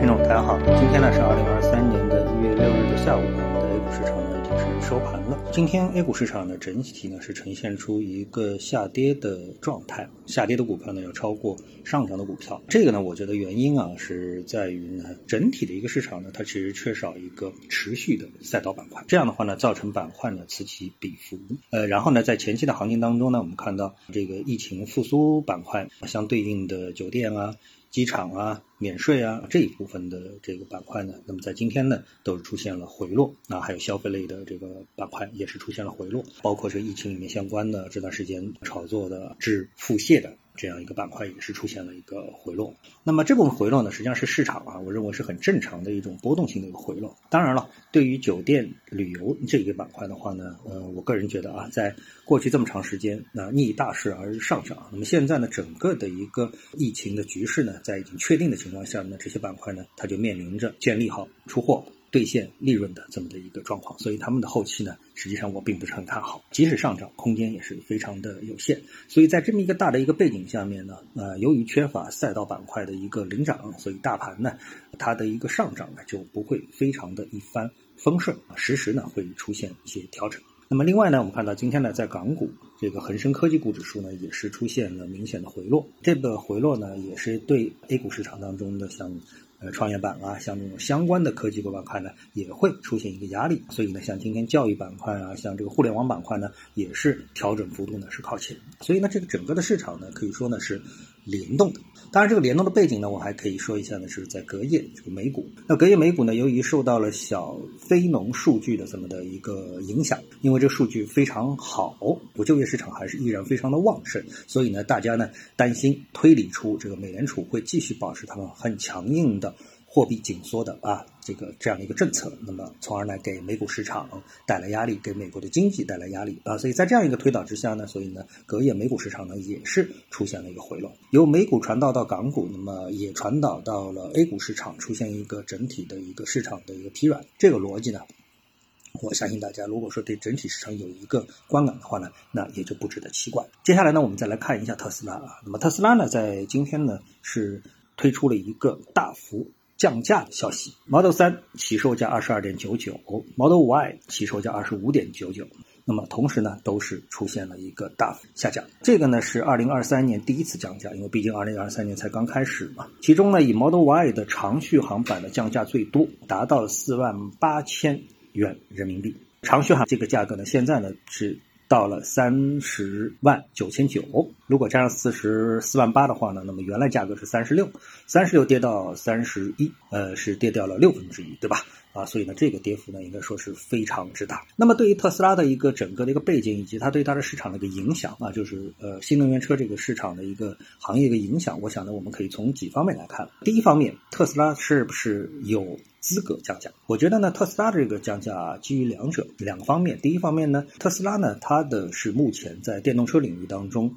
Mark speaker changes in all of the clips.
Speaker 1: 听众，大家好，今天呢是二零二三年的一月六日的下午，我们的 A 股市场呢已经是收盘了。今天 A 股市场的整体呢是呈现出一个下跌的状态，下跌的股票呢要超过上涨的股票。这个呢，我觉得原因啊是在于呢，整体的一个市场呢，它其实缺少一个持续的赛道板块，这样的话呢，造成板块呢此起彼伏。呃，然后呢，在前期的行情当中呢，我们看到这个疫情复苏板块相对应的酒店啊。机场啊，免税啊这一部分的这个板块呢，那么在今天呢，都是出现了回落啊，还有消费类的这个板块也是出现了回落，包括这疫情里面相关的这段时间炒作的致腹泻的。这样一个板块也是出现了一个回落，那么这部分回落呢，实际上是市场啊，我认为是很正常的一种波动性的一个回落。当然了，对于酒店旅游这个板块的话呢，呃，我个人觉得啊，在过去这么长时间，那逆大势而上涨，那么现在呢，整个的一个疫情的局势呢，在已经确定的情况下呢，这些板块呢，它就面临着建立好出货。兑现利润的这么的一个状况，所以他们的后期呢，实际上我并不是很看好，即使上涨空间也是非常的有限。所以在这么一个大的一个背景下面呢，呃，由于缺乏赛道板块的一个领涨，所以大盘呢，它的一个上涨呢就不会非常的一帆风顺啊，时时呢会出现一些调整。那么另外呢，我们看到今天呢，在港股这个恒生科技股指数呢，也是出现了明显的回落，这个回落呢，也是对 A 股市场当中的像。呃，创业板啊，像这种相关的科技股板块呢，也会出现一个压力。所以呢，像今天教育板块啊，像这个互联网板块呢，也是调整幅度呢是靠前。所以呢，这个整个的市场呢，可以说呢是。联动的，当然这个联动的背景呢，我还可以说一下呢，是在隔夜这个美股。那隔夜美股呢，由于受到了小非农数据的这么的一个影响，因为这个数据非常好，不就业市场还是依然非常的旺盛，所以呢，大家呢担心推理出这个美联储会继续保持他们很强硬的。货币紧缩的啊，这个这样的一个政策，那么从而呢给美股市场带来压力，给美国的经济带来压力啊，所以在这样一个推导之下呢，所以呢隔夜美股市场呢也是出现了一个回落，由美股传导到港股，那么也传导到了 A 股市场，出现一个整体的一个市场的一个疲软，这个逻辑呢，我相信大家如果说对整体市场有一个观感的话呢，那也就不值得奇怪。接下来呢，我们再来看一下特斯拉啊，那么特斯拉呢在今天呢是推出了一个大幅。降价的消息，Model 3起售价二十二点九九，Model Y 起售价二十五点九九。那么同时呢，都是出现了一个大幅下降。这个呢是二零二三年第一次降价，因为毕竟二零二三年才刚开始嘛。其中呢，以 Model Y 的长续航版的降价最多，达到了四万八千元人民币。长续航这个价格呢，现在呢是。到了三十万九千九，如果加上四十四万八的话呢，那么原来价格是三十六，三十六跌到三十一，呃，是跌掉了六分之一，对吧？啊，所以呢，这个跌幅呢，应该说是非常之大。那么对于特斯拉的一个整个的一个背景，以及它对它的市场的一个影响啊，就是呃新能源车这个市场的一个行业的影响，我想呢，我们可以从几方面来看。第一方面，特斯拉是不是有？资格降价，我觉得呢，特斯拉这个降价基于两者两个方面。第一方面呢，特斯拉呢，它的是目前在电动车领域当中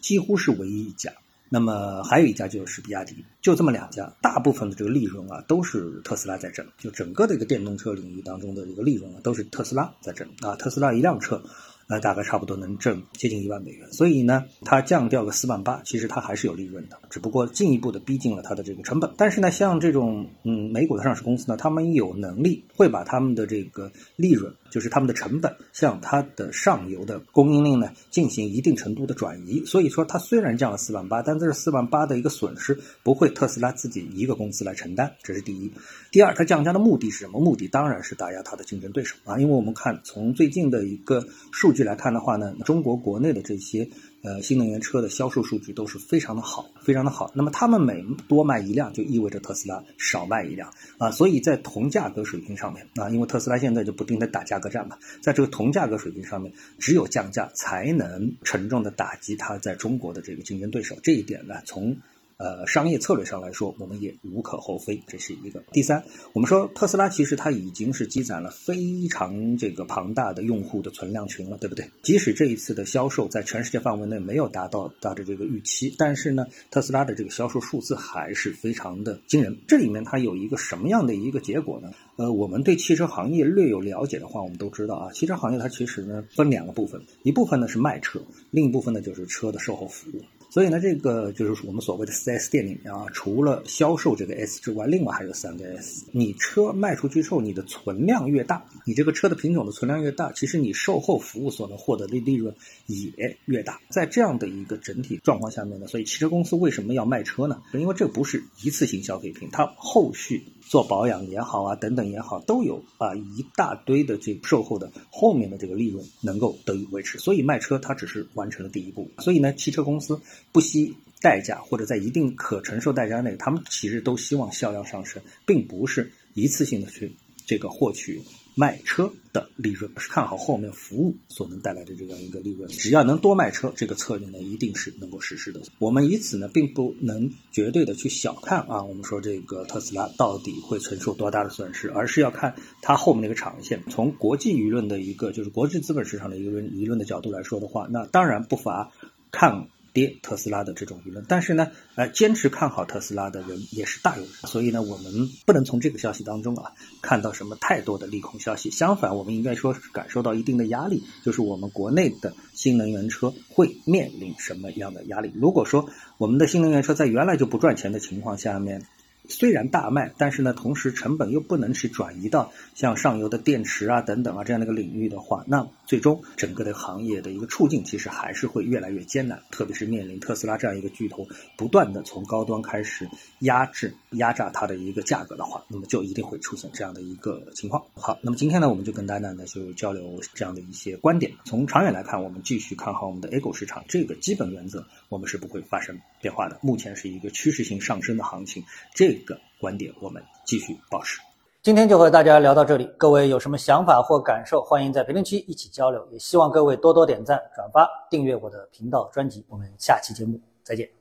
Speaker 1: 几乎是唯一一家。那么还有一家就是比亚迪，就这么两家，大部分的这个利润啊都是特斯拉在挣。就整个的一个电动车领域当中的一个利润啊，都是特斯拉在挣啊。特斯拉一辆车。呃大概差不多能挣接近一万美元，所以呢，它降掉个四万八，其实它还是有利润的，只不过进一步的逼近了它的这个成本。但是呢，像这种嗯美股的上市公司呢，他们有能力会把他们的这个利润，就是他们的成本，向它的上游的供应链呢进行一定程度的转移。所以说，它虽然降了四万八，但这是四万八的一个损失不会特斯拉自己一个公司来承担，这是第一。第二，它降价的目的是什么？目的当然是打压它的竞争对手啊，因为我们看从最近的一个数据。来看的话呢，中国国内的这些呃新能源车的销售数据都是非常的好，非常的好。那么他们每多卖一辆，就意味着特斯拉少卖一辆啊。所以在同价格水平上面啊，因为特斯拉现在就不停的打价格战嘛，在这个同价格水平上面，只有降价才能沉重的打击它在中国的这个竞争对手。这一点呢，从呃，商业策略上来说，我们也无可厚非，这是一个。第三，我们说特斯拉其实它已经是积攒了非常这个庞大的用户的存量群了，对不对？即使这一次的销售在全世界范围内没有达到它的这个预期，但是呢，特斯拉的这个销售数字还是非常的惊人。这里面它有一个什么样的一个结果呢？呃，我们对汽车行业略有了解的话，我们都知道啊，汽车行业它其实呢分两个部分，一部分呢是卖车，另一部分呢就是车的售后服务。所以呢，这个就是我们所谓的 4S 店里面啊，除了销售这个 S 之外，另外还有三个 S。你车卖出去之后，你的存量越大，你这个车的品种的存量越大，其实你售后服务所能获得的利润也越大。在这样的一个整体状况下面呢，所以汽车公司为什么要卖车呢？因为这不是一次性消费品，它后续做保养也好啊，等等也好，都有啊一大堆的这个售后的后面的这个利润能够得以维持。所以卖车它只是完成了第一步。所以呢，汽车公司。不惜代价，或者在一定可承受代价内，他们其实都希望销量上升，并不是一次性的去这个获取卖车的利润，而是看好后面服务所能带来的这样一个利润。只要能多卖车，这个策略呢一定是能够实施的。我们以此呢，并不能绝对的去小看啊，我们说这个特斯拉到底会承受多大的损失，而是要看它后面那个长线。从国际舆论的一个就是国际资本市场的一个舆论的角度来说的话，那当然不乏看。跌特斯拉的这种舆论，但是呢，呃，坚持看好特斯拉的人也是大有人，所以呢，我们不能从这个消息当中啊看到什么太多的利空消息。相反，我们应该说感受到一定的压力，就是我们国内的新能源车会面临什么样的压力？如果说我们的新能源车在原来就不赚钱的情况下面。虽然大卖，但是呢，同时成本又不能去转移到像上游的电池啊等等啊这样的一个领域的话，那最终整个的行业的一个处境其实还是会越来越艰难。特别是面临特斯拉这样一个巨头不断的从高端开始压制、压榨它的一个价格的话，那么就一定会出现这样的一个情况。好，那么今天呢，我们就跟大家呢就交流这样的一些观点。从长远来看，我们继续看好我们的 A 股市场，这个基本原则我们是不会发生变化的。目前是一个趋势性上升的行情，这。一个观点，我们继续保持。
Speaker 2: 今天就和大家聊到这里，各位有什么想法或感受，欢迎在评论区一起交流。也希望各位多多点赞、转发、订阅我的频道专辑。我们下期节目再见。